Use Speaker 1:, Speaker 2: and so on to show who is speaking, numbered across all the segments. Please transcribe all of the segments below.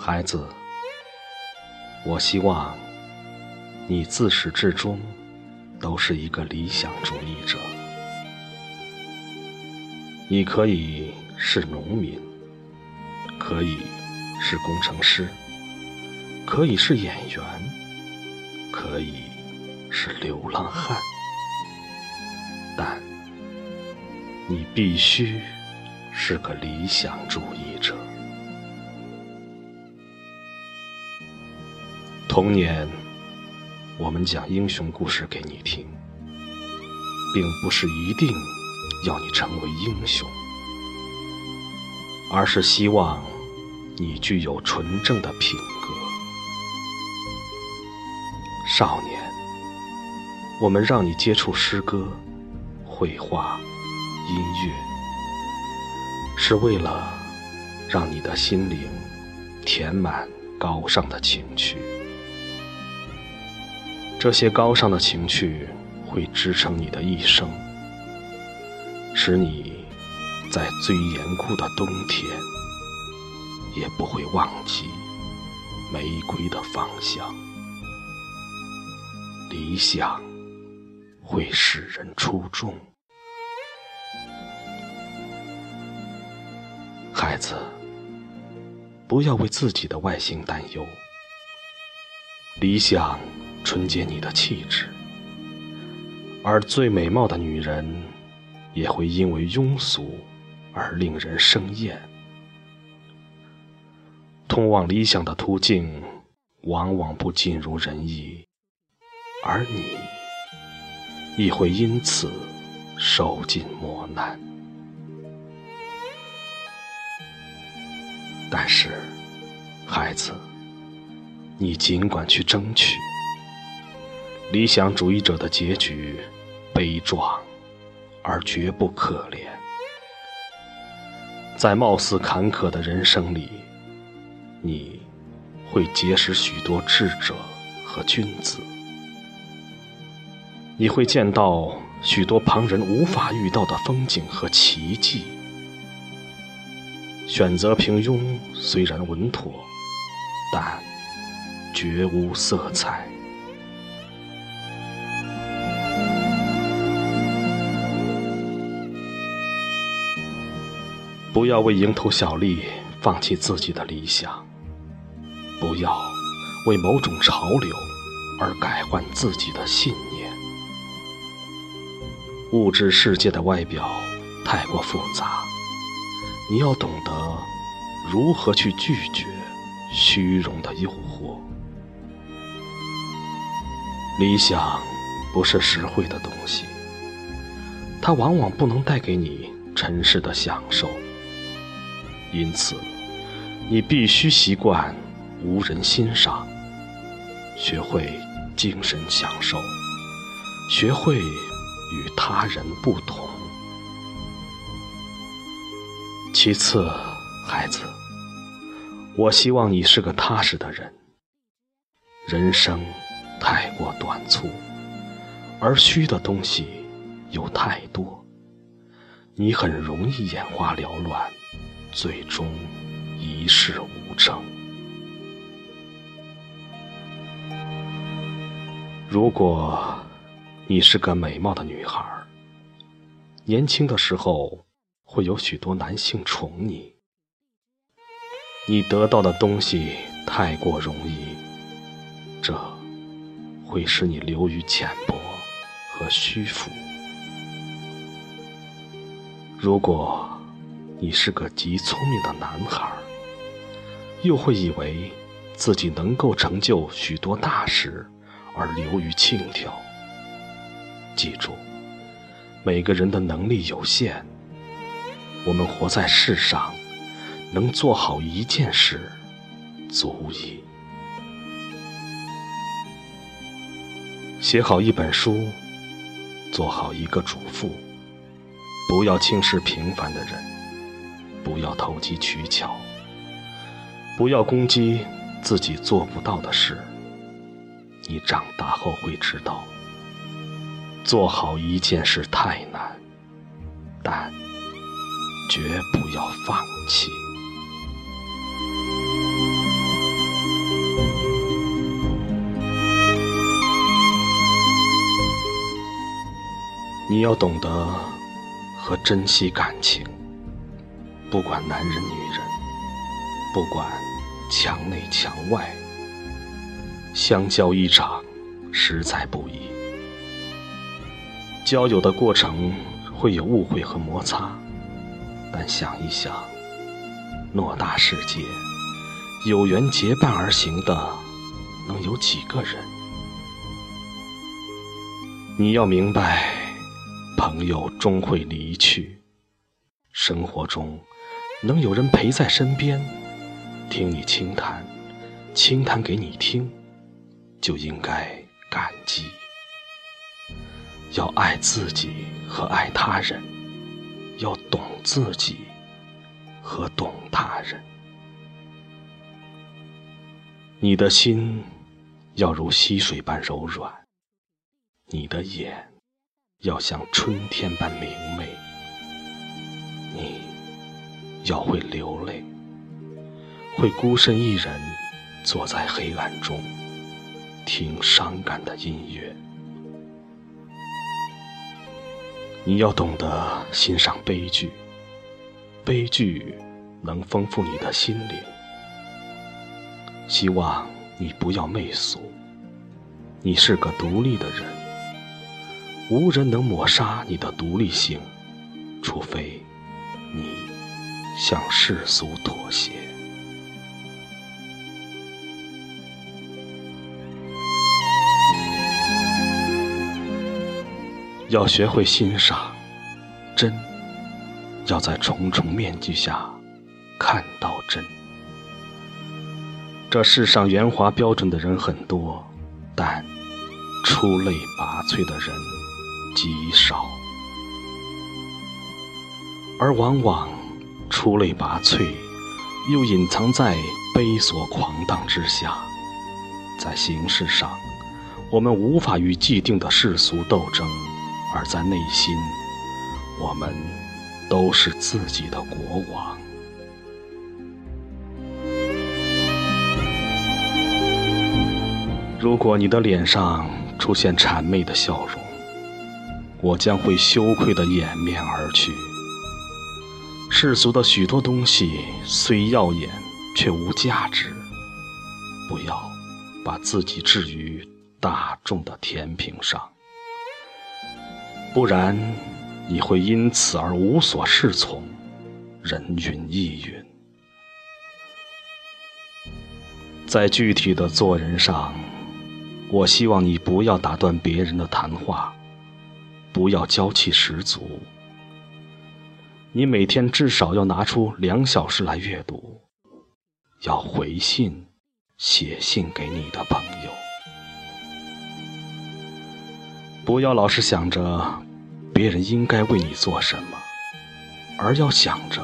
Speaker 1: 孩子，我希望你自始至终都是一个理想主义者。你可以是农民，可以是工程师，可以是演员，可以是流浪汉，但你必须是个理想主义者。童年，我们讲英雄故事给你听，并不是一定要你成为英雄，而是希望你具有纯正的品格。少年，我们让你接触诗歌、绘画、音乐，是为了让你的心灵填满高尚的情趣。这些高尚的情趣会支撑你的一生，使你在最严酷的冬天也不会忘记玫瑰的芳香。理想会使人出众，孩子，不要为自己的外形担忧。理想。纯洁你的气质，而最美貌的女人也会因为庸俗而令人生厌。通往理想的途径往往不尽如人意，而你亦会因此受尽磨难。但是，孩子，你尽管去争取。理想主义者的结局悲壮，而绝不可怜。在貌似坎坷的人生里，你会结识许多智者和君子，你会见到许多旁人无法遇到的风景和奇迹。选择平庸虽然稳妥，但绝无色彩。不要为蝇头小利放弃自己的理想，不要为某种潮流而改换自己的信念。物质世界的外表太过复杂，你要懂得如何去拒绝虚荣的诱惑。理想不是实惠的东西，它往往不能带给你尘世的享受。因此，你必须习惯无人欣赏，学会精神享受，学会与他人不同。其次，孩子，我希望你是个踏实的人。人生太过短促，而虚的东西又太多，你很容易眼花缭乱。最终一事无成。如果你是个美貌的女孩，年轻的时候会有许多男性宠你，你得到的东西太过容易，这会使你流于浅薄和虚浮。如果你是个极聪明的男孩，又会以为自己能够成就许多大事而流于轻佻。记住，每个人的能力有限，我们活在世上，能做好一件事足矣。写好一本书，做好一个主妇，不要轻视平凡的人。不要投机取巧不要攻击自己做不到的事。你长大后会知道做好一件事太难但绝不要放弃。你要懂得和珍惜感情。不管男人女人，不管墙内墙外，相交一场实在不易。交友的过程会有误会和摩擦，但想一想，偌大世界，有缘结伴而行的能有几个人？你要明白。朋友终会离去，生活中能有人陪在身边，听你轻谈，轻谈给你听，就应该感激。要爱自己和爱他人，要懂自己和懂他人。你的心要如溪水般柔软，你的眼。要像春天般明媚，要会流泪，会孤身一人坐在黑暗中听伤感的音乐。你要懂得欣赏悲剧，悲剧能丰富你的心灵。希望你不要媚俗，你是个独立的人。无人能抹杀你的独立性，除非你向世俗妥协。要学会欣赏真，要在重重面具下看到真。这世上圆滑标准的人很多，但出类拔萃的人。极少，而往往出类拔萃，又隐藏在悲锁狂荡之下。在形式上，我们无法与既定的世俗斗争；而在内心，我们都是自己的国王。如果你的脸上出现谄媚的笑容，我将会羞愧的掩面而去。世俗的许多东西虽耀眼，却无价值。不要把自己置于大众的天平上，不然你会因此而无所适从，人云亦云。在具体的做人上，我希望你不要打断别人的谈话。不要娇气十足。你每天至少要拿出两小时来阅读，要回信、写信给你的朋友。不要老是想着别人应该为你做什么，而要想着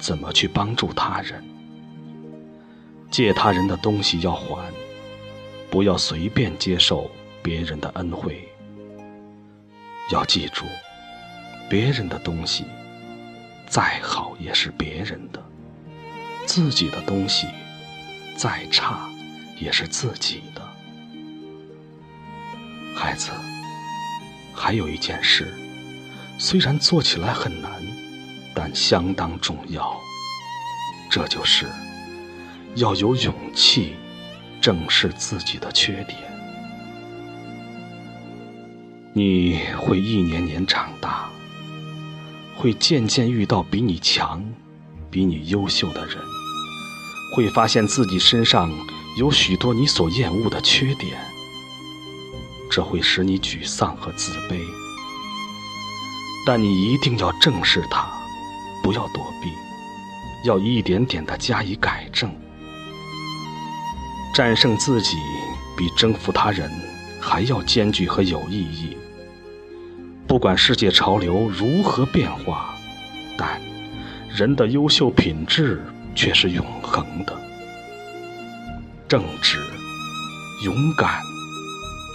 Speaker 1: 怎么去帮助他人。借他人的东西要还，不要随便接受别人的恩惠。要记住，别人的东西再好也是别人的；自己的东西再差也是自己的。孩子，还有一件事，虽然做起来很难，但相当重要。这就是要有勇气正视自己的缺点。你会一年年长大，会渐渐遇到比你强、比你优秀的人，会发现自己身上有许多你所厌恶的缺点，这会使你沮丧和自卑。但你一定要正视它，不要躲避，要一点点的加以改正。战胜自己比征服他人还要艰巨和有意义。不管世界潮流如何变化，但人的优秀品质却是永恒的：正直、勇敢、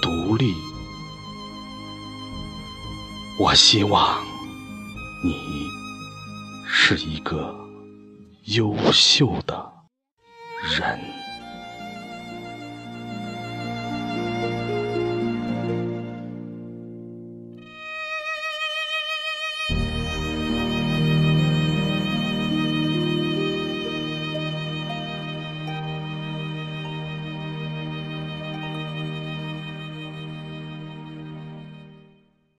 Speaker 1: 独立。我希望你是一个优秀的人。